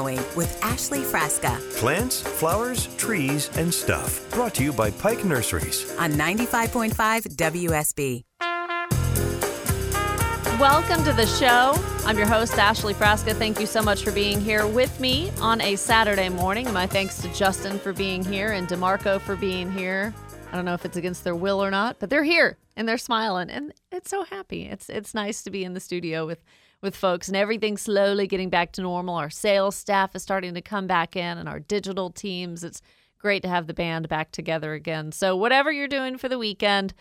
growing with Ashley Frasca Plants, flowers, trees, and stuff. Brought to you by Pike Nurseries. on 95.5 WSB. Welcome to the show. I'm your host, Ashley Frasca. Thank you so much for being here with me on a Saturday morning. My thanks to Justin for being here and DeMarco for being here. I don't know if it's against their will or not, but they're here and they're smiling and it's so happy. It's it's nice to be in the studio with with folks and everything's slowly getting back to normal. Our sales staff is starting to come back in and our digital teams. It's great to have the band back together again. So whatever you're doing for the weekend,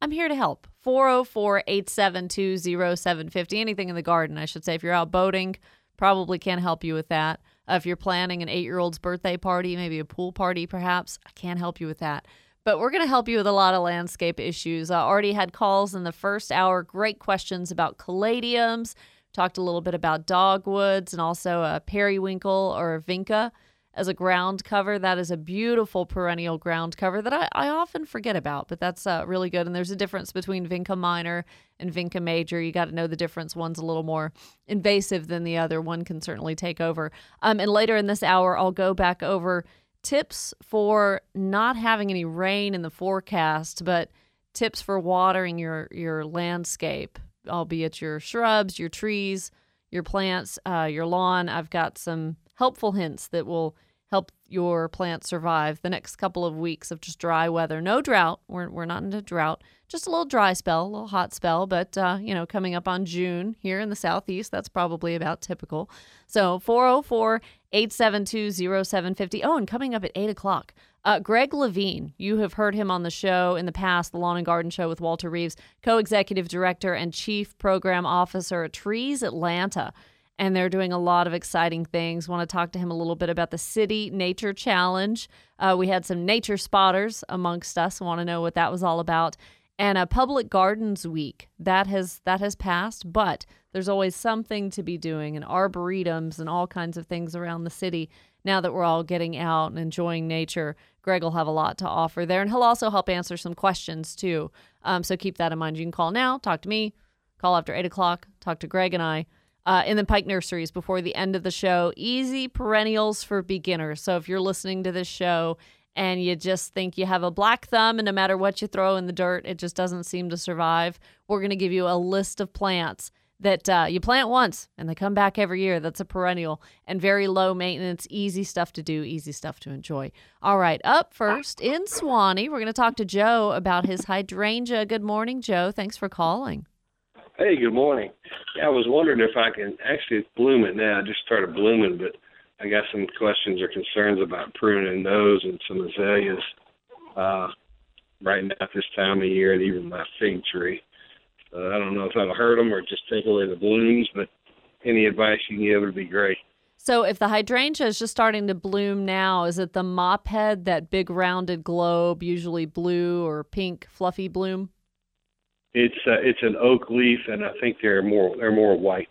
I'm here to help. 404 872 0750. Anything in the garden, I should say. If you're out boating, probably can't help you with that. Uh, if you're planning an eight year old's birthday party, maybe a pool party, perhaps, I can't help you with that. But we're going to help you with a lot of landscape issues. I already had calls in the first hour. Great questions about caladiums. Talked a little bit about dogwoods and also a periwinkle or a vinca as a ground cover. That is a beautiful perennial ground cover that I, I often forget about, but that's uh, really good. And there's a difference between Vinca minor and Vinca major. You got to know the difference. One's a little more invasive than the other. One can certainly take over. Um, and later in this hour, I'll go back over tips for not having any rain in the forecast, but tips for watering your your landscape, albeit your shrubs, your trees, your plants, uh, your lawn. I've got some helpful hints that will help your plants survive the next couple of weeks of just dry weather. No drought. We're, we're not into drought. Just a little dry spell, a little hot spell, but, uh, you know, coming up on June here in the southeast, that's probably about typical. So 404 872 0750. Oh, and coming up at 8 o'clock, uh, Greg Levine, you have heard him on the show in the past, the Lawn and Garden Show with Walter Reeves, co executive director and chief program officer at Trees Atlanta. And they're doing a lot of exciting things. Want to talk to him a little bit about the City Nature Challenge. Uh, we had some nature spotters amongst us. Want to know what that was all about. And a Public Gardens Week that has that has passed, but there's always something to be doing, and arboretums and all kinds of things around the city. Now that we're all getting out and enjoying nature, Greg will have a lot to offer there, and he'll also help answer some questions too. Um, so keep that in mind. You can call now, talk to me, call after eight o'clock, talk to Greg and I. Uh, in the Pike Nurseries before the end of the show, easy perennials for beginners. So if you're listening to this show and you just think you have a black thumb and no matter what you throw in the dirt, it just doesn't seem to survive, we're going to give you a list of plants that uh, you plant once and they come back every year. That's a perennial and very low maintenance, easy stuff to do, easy stuff to enjoy. All right, up first in Suwanee, we're going to talk to Joe about his hydrangea. Good morning, Joe. Thanks for calling. Hey, good morning. Yeah, I was wondering if I can actually bloom it now. I just started blooming, but I got some questions or concerns about pruning those and some azaleas uh, right now at this time of year, and even my fig tree. Uh, I don't know if that'll hurt them or just take away the blooms, but any advice you can give would be great. So, if the hydrangea is just starting to bloom now, is it the mop head, that big rounded globe, usually blue or pink, fluffy bloom? It's uh, it's an oak leaf, and I think they're more they're more white.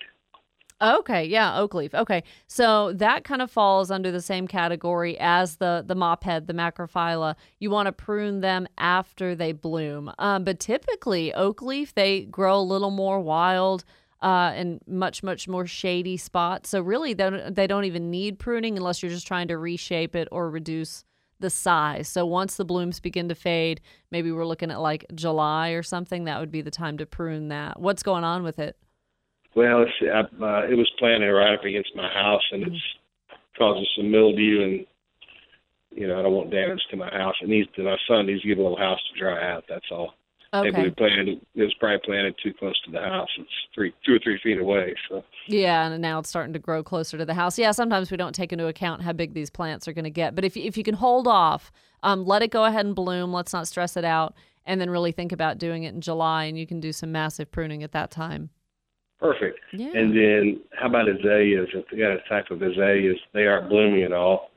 Okay, yeah, oak leaf. Okay, so that kind of falls under the same category as the the mop head, the macrophylla. You want to prune them after they bloom, um, but typically oak leaf they grow a little more wild. Uh, and much much more shady spots. So really, they don't, they don't even need pruning unless you're just trying to reshape it or reduce the size. So once the blooms begin to fade, maybe we're looking at like July or something. That would be the time to prune that. What's going on with it? Well, it's, I, uh, it was planted right up against my house, and it's causing some mildew, and you know I don't want damage to my house. It needs to my son needs to get a little house to dry out. That's all. Okay. Maybe we planted it was probably planted too close to the house. It's three, two or three feet away. So Yeah, and now it's starting to grow closer to the house. Yeah, sometimes we don't take into account how big these plants are going to get. But if if you can hold off, um, let it go ahead and bloom. Let's not stress it out, and then really think about doing it in July, and you can do some massive pruning at that time. Perfect. Yeah. And then how about azaleas? If you got a type of azaleas, they aren't blooming at all.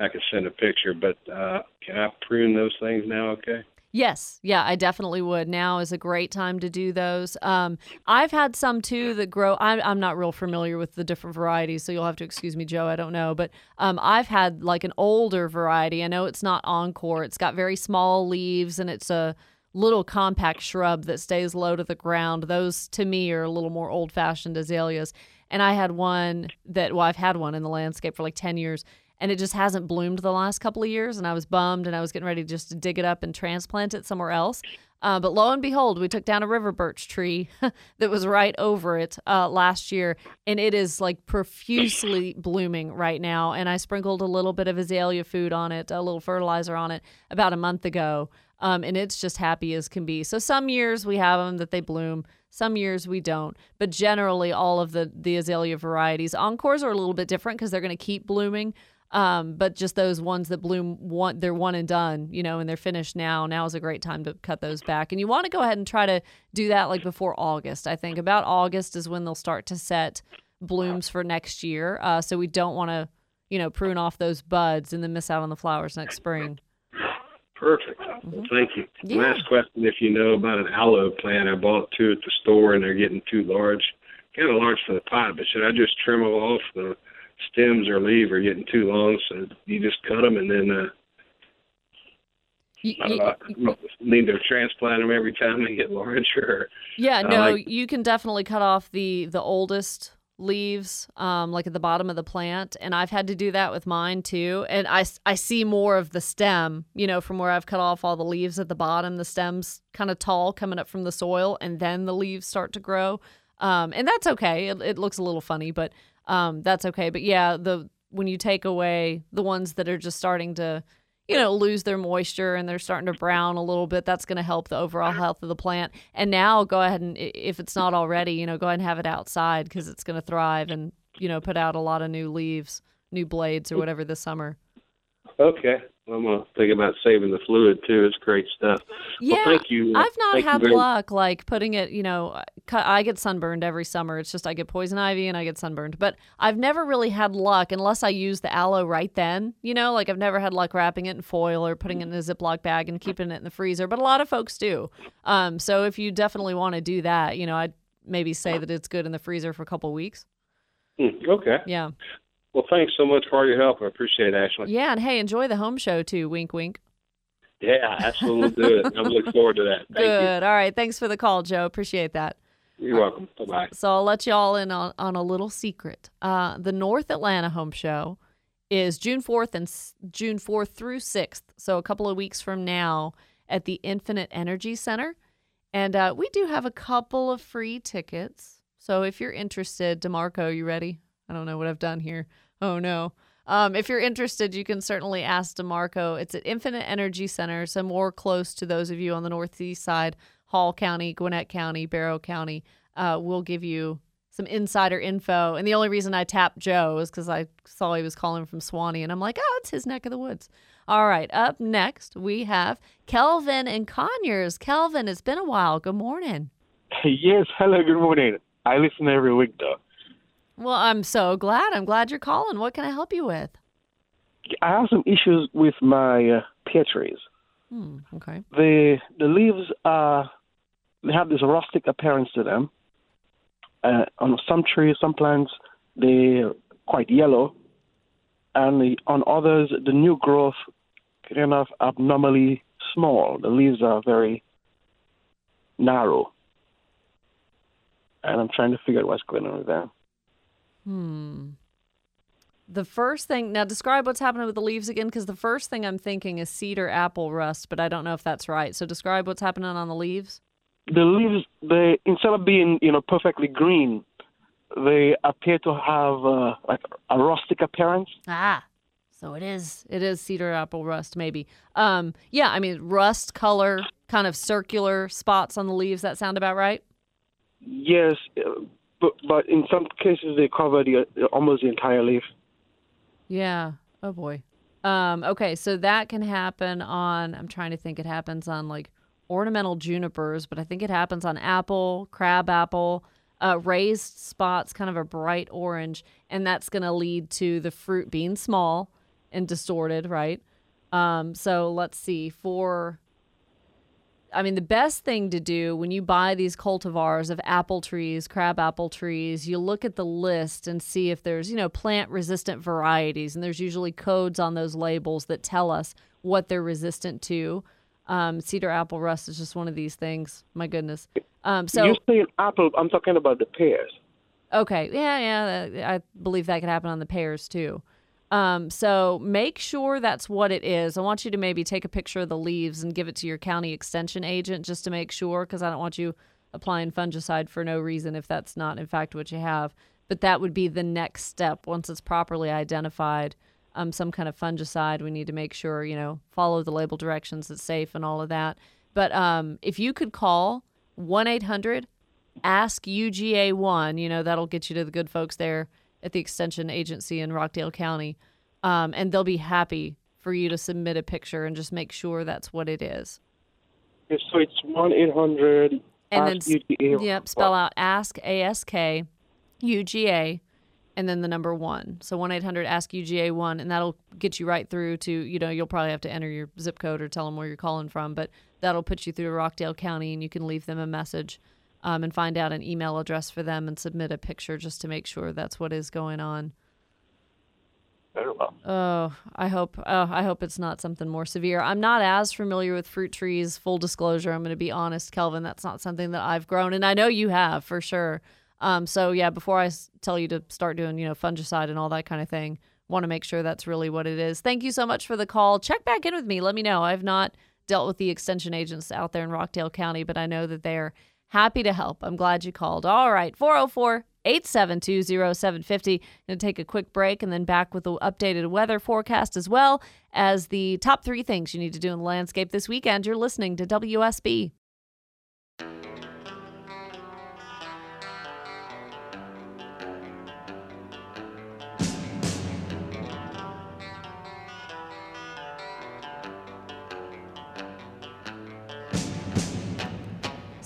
I could send a picture, but uh, can I prune those things now? Okay. Yes, yeah, I definitely would. Now is a great time to do those. Um, I've had some too that grow. I'm, I'm not real familiar with the different varieties, so you'll have to excuse me, Joe. I don't know, but um, I've had like an older variety. I know it's not Encore. It's got very small leaves, and it's a little compact shrub that stays low to the ground. Those to me are a little more old fashioned azaleas. And I had one that, well, I've had one in the landscape for like 10 years and it just hasn't bloomed the last couple of years. And I was bummed and I was getting ready to just to dig it up and transplant it somewhere else. Uh, but lo and behold, we took down a river birch tree that was right over it uh, last year, and it is like profusely blooming right now. And I sprinkled a little bit of azalea food on it, a little fertilizer on it about a month ago. Um, and it's just happy as can be. So some years we have them that they bloom, some years we don't. But generally, all of the the azalea varieties, encores are a little bit different because they're going to keep blooming. Um, but just those ones that bloom one they're one and done, you know, and they're finished now. Now is a great time to cut those back. And you want to go ahead and try to do that like before August. I think about August is when they'll start to set blooms for next year. Uh, so we don't want to, you know, prune off those buds and then miss out on the flowers next spring. Perfect. Well, thank you. Yeah. Last question, if you know about an aloe plant, I bought two at the store and they're getting too large, kind of large for the pot. But should I just trim them off? The stems or leaves are getting too long, so you just cut them and then uh, You- I don't you- need to transplant them every time they get larger. Yeah, no, like- you can definitely cut off the the oldest leaves, um, like at the bottom of the plant, and I've had to do that with mine too. And I, I see more of the stem, you know, from where I've cut off all the leaves at the bottom. The stem's kind of tall coming up from the soil, and then the leaves start to grow. Um, and that's okay. It, it looks a little funny, but um, that's okay. But yeah, the when you take away the ones that are just starting to you know, lose their moisture and they're starting to brown a little bit. That's going to help the overall health of the plant. And now go ahead and, if it's not already, you know, go ahead and have it outside because it's going to thrive and, you know, put out a lot of new leaves, new blades or whatever this summer. Okay, I'm gonna think about saving the fluid too. It's great stuff. Yeah, well, thank you. I've not Thank had luck like putting it, you know, I get sunburned every summer. It's just I get poison ivy and I get sunburned. But I've never really had luck unless I use the aloe right then, you know, like I've never had luck wrapping it in foil or putting it in a Ziploc bag and keeping it in the freezer. But a lot of folks do. Um, so if you definitely want to do that, you know, I'd maybe say that it's good in the freezer for a couple weeks. Hmm, okay. Yeah. Well, thanks so much for all your help. I appreciate it, Ashley. Yeah. And hey, enjoy the home show too. Wink, wink. Yeah, absolutely do it. I'm looking forward to that. Thank Good. All right. Thanks for the call, Joe. Appreciate that. you. You're welcome. Bye bye. So I'll let y'all in on, on a little secret. Uh, the North Atlanta Home Show is June 4th and s- June 4th through 6th. So a couple of weeks from now at the Infinite Energy Center. And uh, we do have a couple of free tickets. So if you're interested, DeMarco, you ready? I don't know what I've done here. Oh, no. Um, if you're interested, you can certainly ask DeMarco. It's at Infinite Energy Center, so more close to those of you on the northeast side, Hall County, Gwinnett County, Barrow County. Uh, we'll give you some insider info. And the only reason I tapped Joe is because I saw he was calling from Suwanee, and I'm like, oh, it's his neck of the woods. All right, up next we have Kelvin and Conyers. Kelvin, it's been a while. Good morning. Yes, hello, good morning. I listen every week though. Well, I'm so glad. I'm glad you're calling. What can I help you with? I have some issues with my uh, pear trees. Hmm, okay. The the leaves are they have this rustic appearance to them. Uh, on some trees, some plants, they're quite yellow, and the, on others, the new growth kind of abnormally small. The leaves are very narrow, and I'm trying to figure out what's going on with them. Hmm. The first thing, now describe what's happening with the leaves again, because the first thing I'm thinking is cedar apple rust, but I don't know if that's right. So describe what's happening on the leaves. the leaves they instead of being you know perfectly green they appear to have uh, like a rustic appearance Ah, so it is. It is cedar apple rust, maybe. Um, yeah. I mean, rust color, kind of circular spots on the leaves. That sound about right? yes but but in some cases they cover the uh, almost the entire leaf Yeah. Oh boy. Um, okay, so that can happen on I'm trying to think it happens on like ornamental junipers, but I think it happens on apple, crab apple, uh, raised spots, kind of a bright orange, and that's gonna lead to the fruit being small and distorted, right? Um, so let's see, for I mean, the best thing to do when you buy these cultivars of apple trees, crab apple trees, you look at the list and see if there's, you know, plant resistant varieties. And there's usually codes on those labels that tell us what they're resistant to. Um, cedar apple rust is just one of these things. My goodness. Um, so you saying apple? I'm talking about the pears. Okay. Yeah, yeah. I believe that could happen on the pears too. Um, so make sure that's what it is. I want you to maybe take a picture of the leaves and give it to your county extension agent just to make sure, because I don't want you applying fungicide for no reason if that's not in fact what you have. But that would be the next step once it's properly identified. Um, some kind of fungicide. We need to make sure you know follow the label directions. It's safe and all of that. But um, if you could call one eight hundred ask UGA one, you know, that'll get you to the good folks there at the extension agency in Rockdale County. Um, and they'll be happy for you to submit a picture and just make sure that's what it is. Okay, So it's one eight hundred. And then, s- yep, spell out ask ASK UGA and then the number one. So 1 800 ask UGA one, and that'll get you right through to, you know, you'll probably have to enter your zip code or tell them where you're calling from, but that'll put you through Rockdale County and you can leave them a message um, and find out an email address for them and submit a picture just to make sure that's what is going on. Very well. Oh, I hope. Oh, I hope it's not something more severe. I'm not as familiar with fruit trees. Full disclosure, I'm going to be honest, Kelvin. That's not something that I've grown, and I know you have for sure. Um, so yeah, before I s- tell you to start doing, you know, fungicide and all that kind of thing, want to make sure that's really what it is. Thank you so much for the call. Check back in with me. Let me know. I've not dealt with the extension agents out there in Rockdale County, but I know that they're happy to help. I'm glad you called. All right, 404 872 0750. Going to take a quick break and then back with the updated weather forecast as well as the top three things you need to do in the landscape this weekend. You're listening to WSB.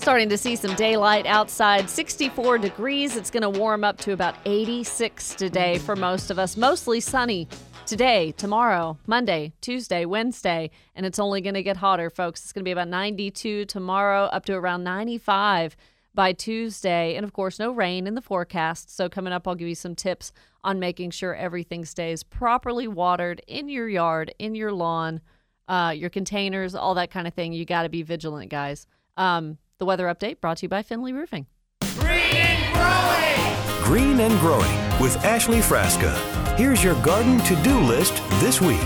Starting to see some daylight outside, 64 degrees. It's going to warm up to about 86 today for most of us. Mostly sunny today, tomorrow, Monday, Tuesday, Wednesday, and it's only going to get hotter, folks. It's going to be about 92 tomorrow, up to around 95 by Tuesday. And of course, no rain in the forecast. So, coming up, I'll give you some tips on making sure everything stays properly watered in your yard, in your lawn, uh, your containers, all that kind of thing. You got to be vigilant, guys. Um, the weather update brought to you by Finley Roofing. Green and Growing Green and growing with Ashley Frasca. Here's your garden to do list this week.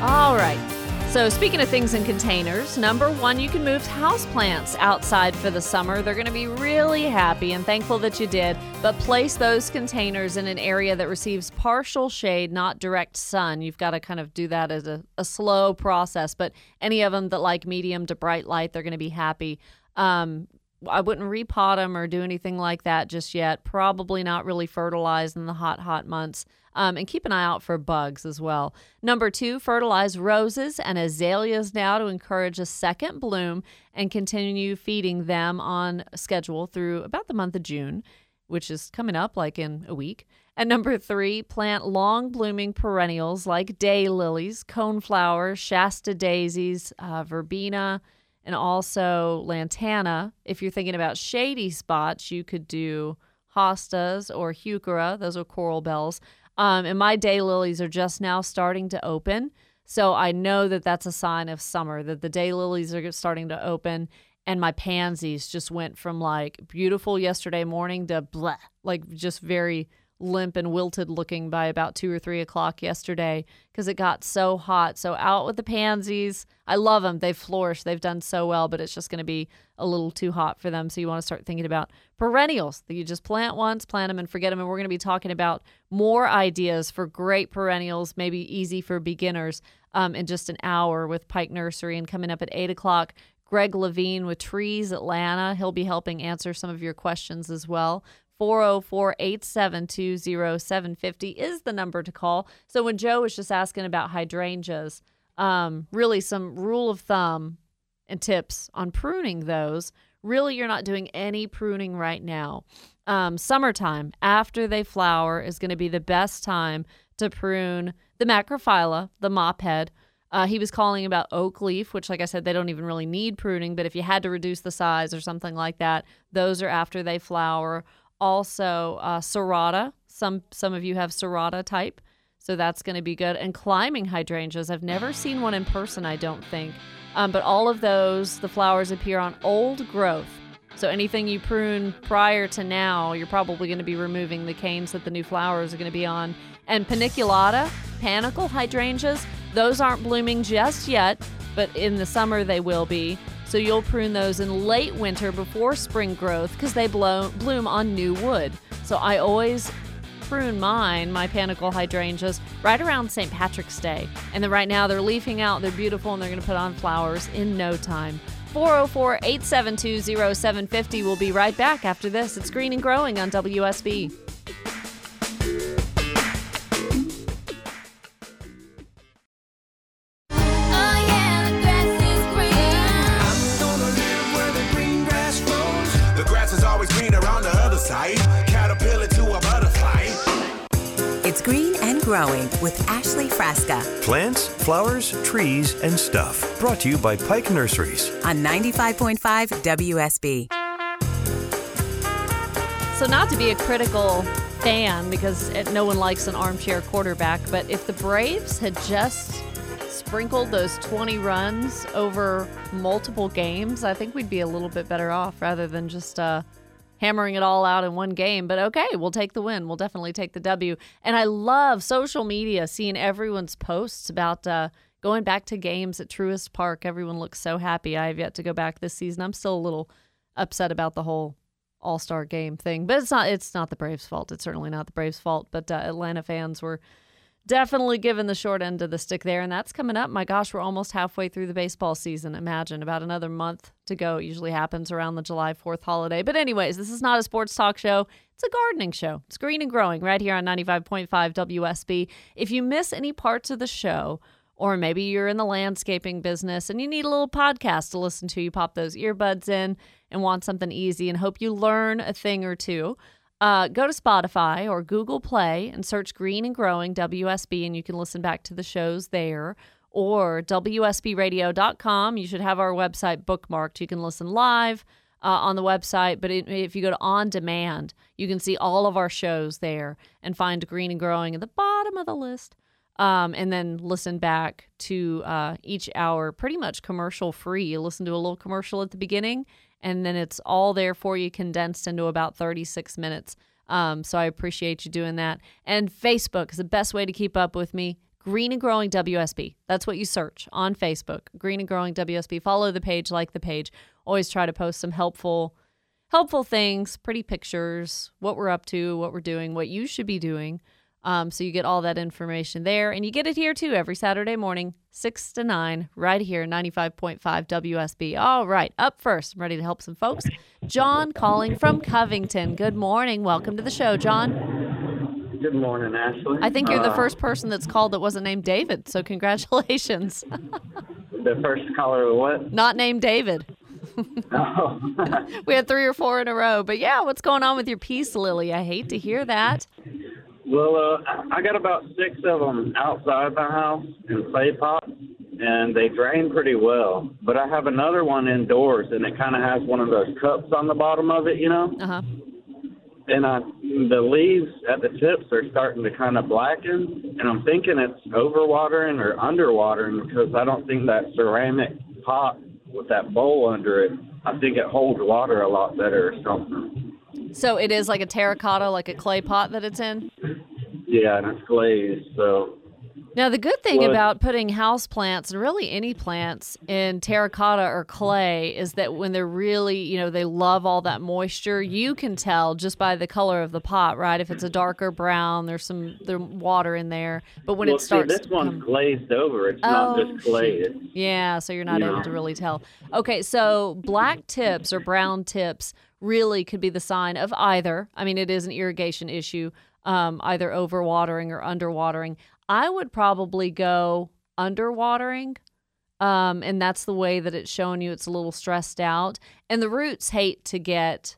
All right. So, speaking of things in containers, number one, you can move houseplants outside for the summer. They're going to be really happy and thankful that you did, but place those containers in an area that receives partial shade, not direct sun. You've got to kind of do that as a, a slow process, but any of them that like medium to bright light, they're going to be happy. Um, I wouldn't repot them or do anything like that just yet. Probably not really fertilize in the hot, hot months. Um, and keep an eye out for bugs as well. Number two, fertilize roses and azaleas now to encourage a second bloom and continue feeding them on schedule through about the month of June, which is coming up like in a week. And number three, plant long blooming perennials like daylilies, coneflowers, Shasta daisies, uh, verbena, and also lantana. If you're thinking about shady spots, you could do hostas or heuchera. Those are coral bells. Um, and my daylilies are just now starting to open. So I know that that's a sign of summer, that the daylilies are starting to open. And my pansies just went from like beautiful yesterday morning to like just very limp and wilted looking by about two or three o'clock yesterday because it got so hot. So out with the pansies. I love them. They've flourished. They've done so well, but it's just going to be a little too hot for them. So you want to start thinking about perennials that you just plant once, plant them, and forget them. And we're going to be talking about more ideas for great perennials, maybe easy for beginners, um, in just an hour with Pike Nursery. And coming up at eight o'clock, Greg Levine with Trees Atlanta. He'll be helping answer some of your questions as well. 404 872 0750 is the number to call. So when Joe was just asking about hydrangeas, um, really some rule of thumb and tips on pruning those. Really, you're not doing any pruning right now. Um, summertime, after they flower, is going to be the best time to prune the macrophylla, the mop head. Uh, he was calling about oak leaf, which, like I said, they don't even really need pruning, but if you had to reduce the size or something like that, those are after they flower. Also, uh, serrata. Some some of you have serrata type, So that's going to be good. And climbing hydrangeas, I've never seen one in person, I don't think. Um, but all of those, the flowers appear on old growth. So anything you prune prior to now, you're probably going to be removing the canes that the new flowers are going to be on. And paniculata, panicle hydrangeas, those aren't blooming just yet, but in the summer they will be. So you'll prune those in late winter before spring growth because they blow, bloom on new wood. So I always prune mine, my panicle hydrangeas, right around St. Patrick's Day. And then right now they're leafing out, they're beautiful, and they're going to put on flowers in no time. 404 872 0750. We'll be right back after this. It's Green and Growing on WSB. Growing with Ashley Frasca. Plants, flowers, trees, and stuff. Brought to you by Pike Nurseries. On 95.5 WSB. So, not to be a critical fan because no one likes an armchair quarterback, but if the Braves had just sprinkled those 20 runs over multiple games, I think we'd be a little bit better off rather than just uh, hammering it all out in one game. But okay, we'll take the win. We'll definitely take the W. And I love social media, seeing everyone's posts about uh, going back to games at Truist Park. Everyone looks so happy. I have yet to go back this season. I'm still a little upset about the whole All Star game thing, but it's not. It's not the Braves' fault. It's certainly not the Braves' fault. But uh, Atlanta fans were definitely given the short end of the stick there. And that's coming up. My gosh, we're almost halfway through the baseball season. Imagine about another month to go. It usually happens around the July 4th holiday. But, anyways, this is not a sports talk show. It's a gardening show. It's green and growing right here on 95.5 WSB. If you miss any parts of the show, or maybe you're in the landscaping business and you need a little podcast to listen to, you pop those earbuds in and want something easy and hope you learn a thing or two. Uh, go to Spotify or Google Play and search Green and Growing WSB, and you can listen back to the shows there. Or WSBradio.com. You should have our website bookmarked. You can listen live uh, on the website, but it, if you go to On Demand, you can see all of our shows there and find Green and Growing at the bottom of the list. Um, and then listen back to uh, each hour pretty much commercial free. You listen to a little commercial at the beginning and then it's all there for you condensed into about 36 minutes. Um, so I appreciate you doing that. And Facebook is the best way to keep up with me. Green and Growing WSB. That's what you search on Facebook. Green and Growing WSB. Follow the page, like the page. Always try to post some helpful helpful things, pretty pictures, what we're up to, what we're doing, what you should be doing. Um, so you get all that information there. And you get it here too every Saturday morning, 6 to 9, right here, 95.5 WSB. All right, up first, I'm ready to help some folks. John calling from Covington. Good morning. Welcome to the show, John. Good morning, Ashley. I think you're the Uh, first person that's called that wasn't named David, so congratulations. The first caller what? Not named David. Oh, We had three or four in a row. But yeah, what's going on with your peace lily? I hate to hear that. Well, uh, I got about six of them outside the house in clay pots, and they drain pretty well. But I have another one indoors, and it kind of has one of those cups on the bottom of it, you know. Uh huh. And I, the leaves at the tips are starting to kind of blacken, and I'm thinking it's overwatering or underwatering because I don't think that ceramic pot with that bowl under it. I think it holds water a lot better or something. So it is like a terracotta, like a clay pot that it's in? Yeah, and it's glazed, so Now, the good thing Well, about putting house plants and really any plants in terracotta or clay is that when they're really, you know, they love all that moisture, you can tell just by the color of the pot, right? If it's a darker brown, there's some the water in there. But when well, it starts see, this one's glazed over. It's not Oh, just clay. Yeah, so you're not Yeah. able to really tell. Okay, so black tips or brown tips really could be the sign of either. I mean, it is an irrigation issue, um, either overwatering or underwatering. I would probably go underwatering. Um, and that's the way that it's showing you it's a little stressed out. And the roots hate to get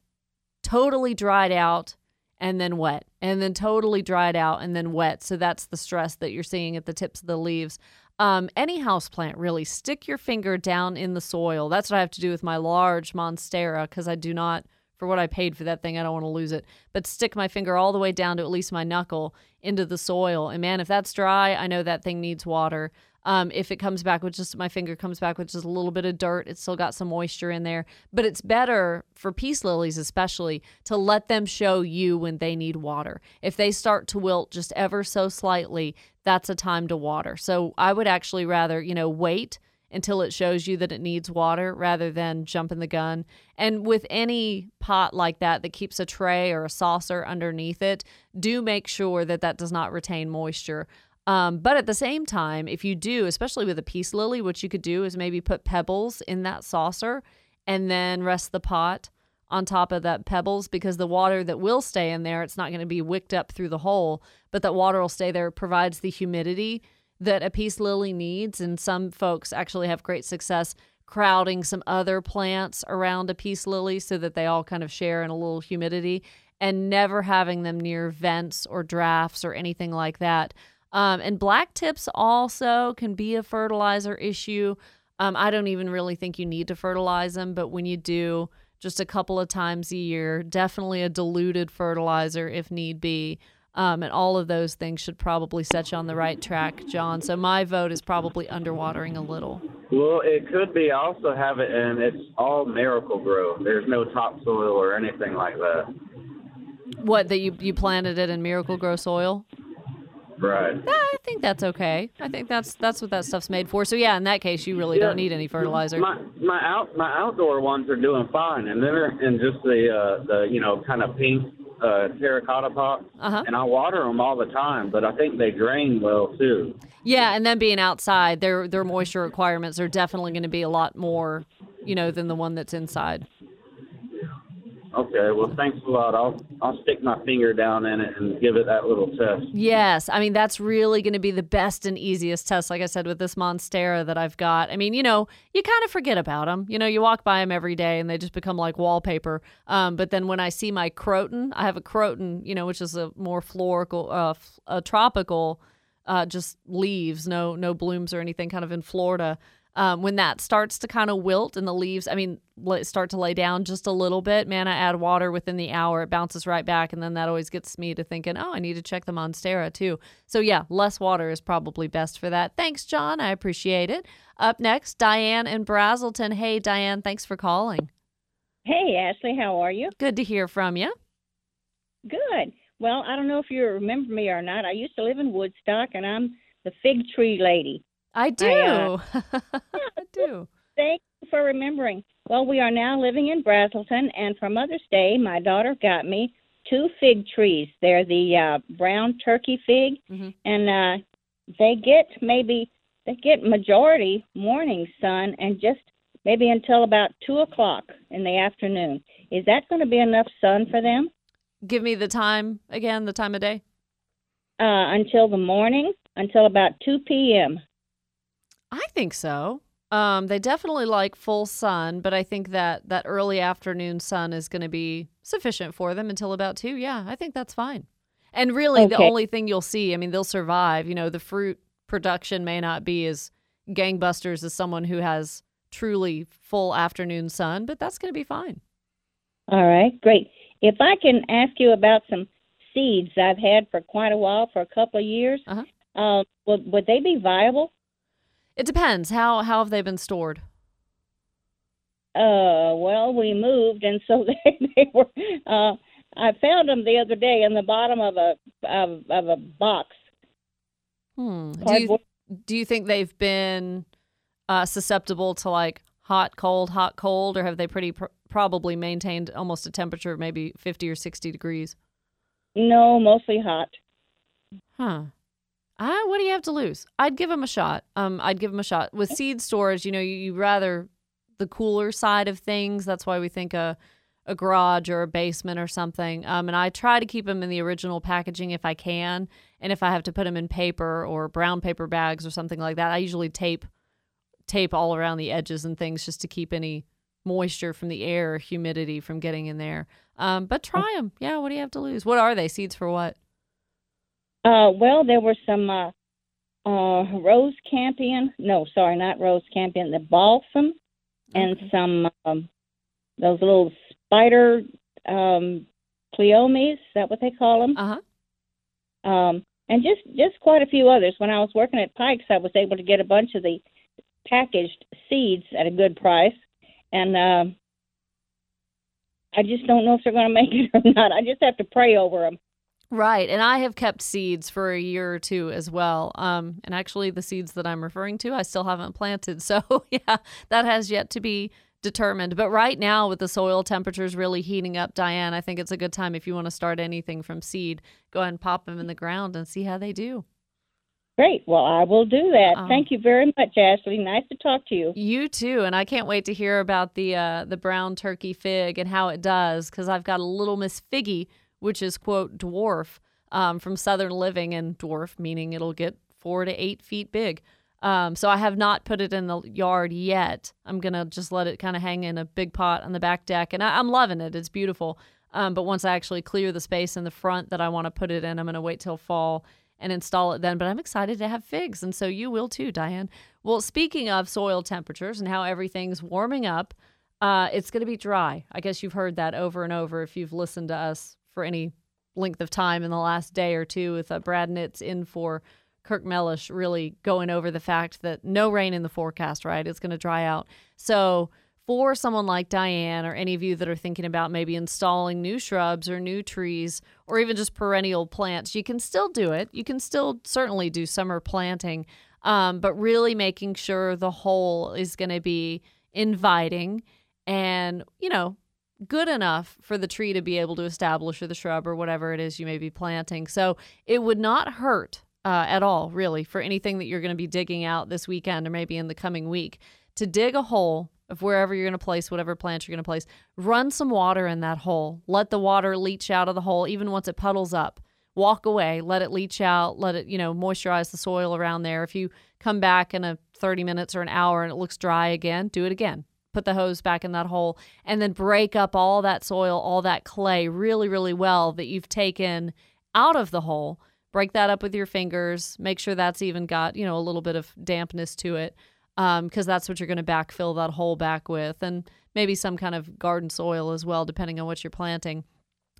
totally dried out and then wet, and then totally dried out and then wet. So that's the stress that you're seeing at the tips of the leaves. Um, any house plant, really, stick your finger down in the soil. That's what I have to do with my large monstera because I do not, for what I paid for that thing. I don't want to lose it. But stick my finger all the way down to at least my knuckle into the soil. And man, if that's dry, I know that thing needs water. Um, if it comes back with just my finger comes back with just a little bit of dirt, it's still got some moisture in there. But it's better for peace lilies, especially, to let them show you when they need water. If they start to wilt just ever so slightly, that's a time to water. So I would actually rather, you know, wait until it shows you that it needs water rather than jumping the gun. And with any pot like that that keeps a tray or a saucer underneath it, do make sure that that does not retain moisture. Um, but at the same time, if you do, especially with a peace lily, what you could do is maybe put pebbles in that saucer and then rest the pot on top of that pebbles because the water that will stay in there, it's not going to be wicked up through the hole, but that water will stay there, provides the humidity that a peace lily needs. And some folks actually have great success crowding some other plants around a peace lily so that they all kind of share in a little humidity and never having them near vents or drafts or anything like that. Um, and black tips also can be a fertilizer issue. Um, I don't even really think you need to fertilize them, but when you do, just a couple of times a year, definitely a diluted fertilizer if need be. Um, and all of those things should probably set you on the right track, John. So my vote is probably underwatering a little. Well, it could be. I also have it, and it's all Miracle-Gro. There's no topsoil or anything like that. What that you you planted it in Miracle-Gro soil? Right. I think that's okay. I think that's that's what that stuff's made for. So yeah, in that case, you really Yeah. don't need any fertilizer. My my out my outdoor ones are doing fine, and they're in just the uh, the you know kind of pink uh, terracotta pot, Uh-huh. and I water them all the time. But I think they drain well too. Yeah, and then being outside, their their moisture requirements are definitely going to be a lot more, you know, than the one that's inside. Okay, well thanks a lot. I'll I'll stick my finger down in it and give it that little test. Yes, I mean that's really going to be the best and easiest test. Like I said, with this monstera that I've got. I mean, you know, you kind of forget about them. You know, you walk by them every day and they just become like wallpaper. Um, but then when I see my croton, I have a croton, you know, which is a more florical, uh, a tropical, uh, just leaves, no no blooms or anything, kind of in Florida. Um, when that starts to kind of wilt and the leaves, I mean, start to lay down just a little bit, man, I add water within the hour. It bounces right back. And then that always gets me to thinking, oh, I need to check the Monstera too. So, yeah, less water is probably best for that. Thanks, John. I appreciate it. Up next, Diane in Braselton. Hey, Diane, thanks for calling. Hey, Ashley, how are you? Good to hear from you. Good. Well, I don't know if you remember me or not. I used to live in Woodstock, and I'm the fig tree lady. I do. uh, I do. Thank you for remembering. Well, we are now living in Braselton, and for Mother's Day, my daughter got me two fig trees. They're the uh, brown turkey fig, Mhm. and uh, they get maybe they get majority morning sun, and just maybe until about two o'clock in the afternoon. Is that going to be enough sun for them? Give me the time again, the time of day. uh, until the morning, until about 2 p.m. I think so. Um, they definitely like full sun, but I think that that early afternoon sun is going to be sufficient for them until about two. Yeah, I think that's fine. And really, the only thing you'll see, I mean, they'll survive. You know, the fruit production may not be as gangbusters as someone who has truly full afternoon sun, but that's going to be fine. All right, great. If I can ask you about some seeds I've had for quite a while, for a couple of years, Uh-huh. uh, would, would they be viable? It depends. How how have they been stored? Uh, well, we moved, and so they, they were. Uh, I found them the other day in the bottom of a of, of a box. Hmm. Do you, do you think they've been uh, susceptible to like hot, cold, hot, cold, or have they pretty pr- probably maintained almost a temperature of maybe 50 or 60 degrees? No, mostly hot. Huh. Ah, what do you have to lose? I'd give them a shot. Um, I'd give them a shot with seed storage. You know, you, you rather the cooler side of things. That's why we think a a garage or a basement or something. Um, and I try to keep them in the original packaging if I can. And if I have to put them in paper or brown paper bags or something like that, I usually tape tape all around the edges and things just to keep any moisture from the air or humidity from getting in there. Um, but try them. Yeah. What do you have to lose? What are they? Seeds for what? Uh, well, there were some uh, uh, rose campion. No, sorry, not rose campion. The balsam and some um, those little spider um, Cleomes. Is that what they call them? Uh huh. Um, and just just quite a few others. When I was working at Pikes, I was able to get a bunch of the packaged seeds at a good price, and uh, I just don't know if they're going to make it or not. I just have to pray over them. Right. And I have kept seeds for a year or two as well. Um, and actually, the seeds that I'm referring to, I still haven't planted. So, yeah, that has yet to be determined. But right now, with the soil temperatures really heating up, Diane, I think it's a good time if you want to start anything from seed, go ahead and pop them in the ground and see how they do. Great. Well, I will do that. Um, Thank you very much, Ashley. Nice to talk to you. You too, and I can't wait to hear about the uh, the brown turkey fig and how it does because I've got a little Miss Figgy, which is quote dwarf um, from Southern Living, and dwarf meaning it'll get four to eight feet big. Um, so I have not put it in the yard yet. I'm gonna just let it kind of hang in a big pot on the back deck, and I, am loving it. It's beautiful. Um, but once I actually clear the space in the front that I want to put it in, I'm gonna wait till fall and install it then. But I'm excited to have figs, and so you will too, Diane. Well, speaking of soil temperatures and how everything's warming up, uh, it's to be dry. I guess you've heard that over and over if you've listened to us for any length of time in the last day or two with uh, Brad Nitz in for Kirk Mellish really going over the fact that no rain in the forecast, right? It's going to dry out. So for someone like Diane or any of you that are thinking about maybe installing new shrubs or new trees or even just perennial plants, you can still do it. You can still certainly do summer planting, um, but really making sure the hole is going to be inviting and, you know, good enough for the tree to be able to establish or the shrub or whatever it is you may be planting. So it would not hurt uh, at all, really, for anything that you're going to be digging out this weekend or maybe in the coming week to dig a hole of wherever you're going to place whatever plant you're going to place, run some water in that hole. Let the water leach out of the hole, even once it puddles up. Walk away, let it leach out, let it, you know, moisturize the soil around there. If you come back in a 30 minutes or an hour and it looks dry again, do it again. Put the hose back in that hole and then break up all that soil, all that clay really, really well that you've taken out of the hole. Break that up with your fingers. Make sure that's even got, you know, a little bit of dampness to it because um, that's what you're going to backfill that hole back with, and maybe some kind of garden soil as well, depending on what you're planting.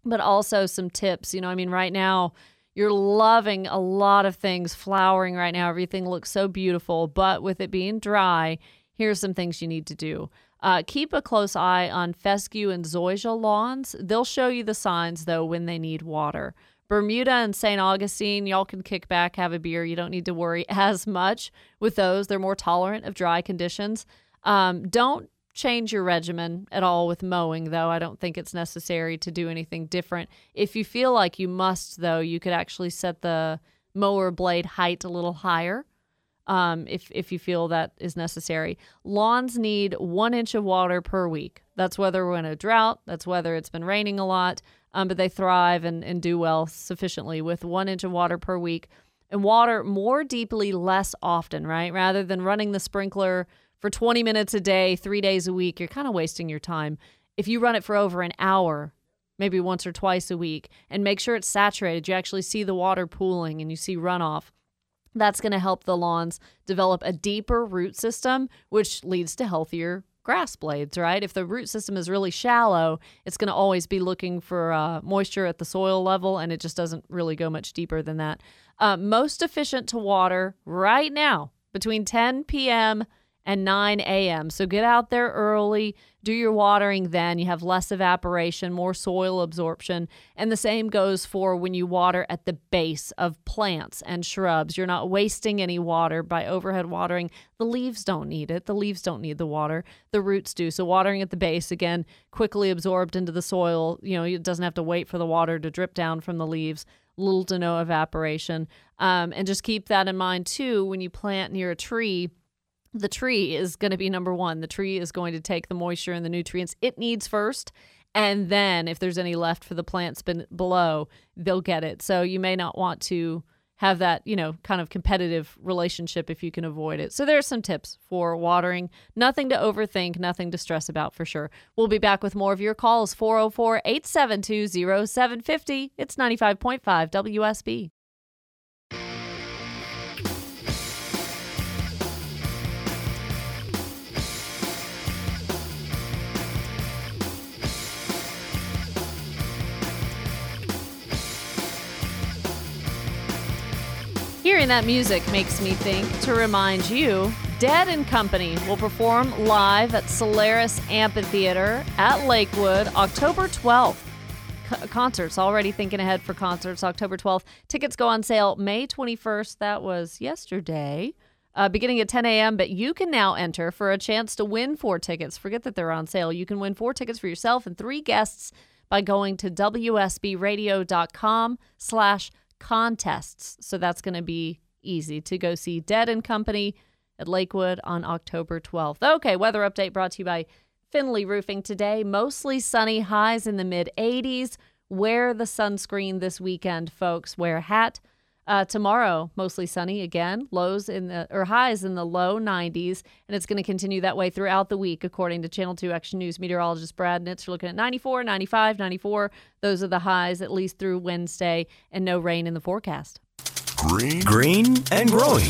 But also some tips. You know, I mean, right now you're loving a lot of things flowering right now. Everything looks so beautiful, but with it being dry, here's some things you need to do. Uh, keep a close eye on fescue and zoysia lawns. They'll show you the signs, though, when they need water. Bermuda and St. Augustine, y'all can kick back, have a beer. You don't need to worry as much with those. They're more tolerant of dry conditions. Um, don't change your regimen at all with mowing, though. I don't think it's necessary to do anything different. If you feel like you must, though, you could actually set the mower blade height a little higher um, if, if you feel that is necessary. Lawns need one inch of water per week. That's whether we're in a drought, that's whether it's been raining a lot um, but they thrive and, and do well sufficiently with one inch of water per week and water more deeply less often, right? Rather than running the sprinkler for 20 minutes a day, three days a week, you're kind of wasting your time. If you run it for over an hour, maybe once or twice a week, and make sure it's saturated, you actually see the water pooling and you see runoff. That's going to help the lawns develop a deeper root system, which leads to healthier grass blades, right? If the root system is really shallow, it's going to always be looking for uh, moisture at the soil level, and it just doesn't really go much deeper than that. Uh, most efficient to water right now between 10 p.m and 9 a.m. So get out there early, do your watering then. You have less evaporation, more soil absorption. And the same goes for when you water at the base of plants and shrubs. You're not wasting any water by overhead watering. The leaves don't need it. The leaves don't need the water. The roots do. So watering at the base, again, quickly absorbed into the soil. You know, it doesn't have to wait for the water to drip down from the leaves little to no evaporation. Um, and just keep that in mind too when you plant near a tree the tree is going to be number one. The tree is going to take the moisture and the nutrients it needs first. And then if there's any left for the plants below, they'll get it. So you may not want to have that, you know, kind of competitive relationship if you can avoid it. So there's some tips for watering. Nothing to overthink, nothing to stress about for sure. We'll be back with more of your calls 404 872 0750. It's 95.5 WSB. Hearing that music makes me think to remind you Dead and Company will perform live at Cellairis Amphitheater at Lakewood October 12th. C- concerts, already thinking ahead for concerts October 12th. Tickets go on sale May 21st. That was yesterday. Uh, beginning at 10 a.m., but you can now enter for a chance to win four tickets. Forget that they're on sale. You can win four tickets for yourself and three guests by going to wsbradio.com slash contests. So that's going to be easy to go see Dead and Company at Lakewood on October 12th. Okay, weather update brought to you by Findley Roofing today. Mostly sunny, highs in the mid 80s. Wear the sunscreen this weekend, folks. Wear a hat. Uh, tomorrow, mostly sunny again, lows in the or highs in the low 90s, and it's going to continue that way throughout the week, according to Channel 2 Action News meteorologist Brad Nitz. We're looking at 94, 95, 94. Those are the highs, at least through Wednesday, and no rain in the forecast. Green, green and growing.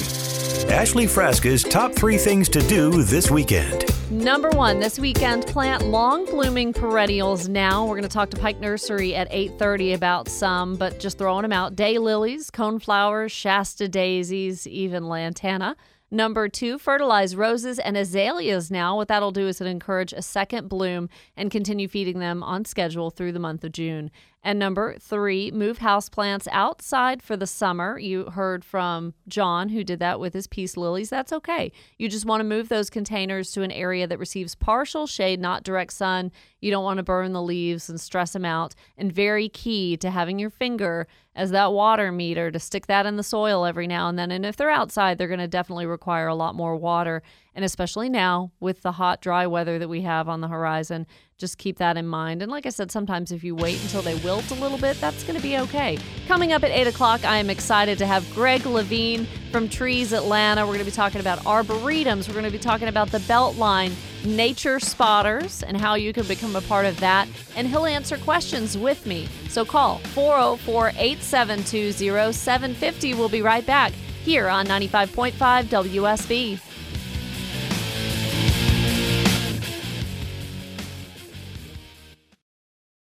Ashley Frasca's top three things to do this weekend. Number one, this weekend, plant long blooming perennials now. We're going to talk to Pike Nursery at 8.30 about some, but just throwing them out. Day lilies, coneflowers, Shasta daisies, even lantana. Number two, fertilize roses and azaleas now. What that'll do is it encourage a second bloom and continue feeding them on schedule through the month of June. And number three, move houseplants outside for the summer. You heard from John, who did that with his peace lilies. That's okay. You just want to move those containers to an area that receives partial shade, not direct sun. You don't want to burn the leaves and stress them out. And very key to having your finger as that water meter to stick that in the soil every now and then. And if they're outside, they're going to definitely require a lot more water. And especially now with the hot, dry weather that we have on the horizon, just keep that in mind. And like I said, sometimes if you wait until they wilt a little bit, that's going to be okay. Coming up at 8 o'clock, I am excited to have Greg Levine from Trees Atlanta. We're going to be talking about arboretums. We're going to be talking about the Beltline Nature Spotters and how you can become a part of that. And he'll answer questions with me. So call 404 872 0750. We'll be right back here on 95.5 WSB.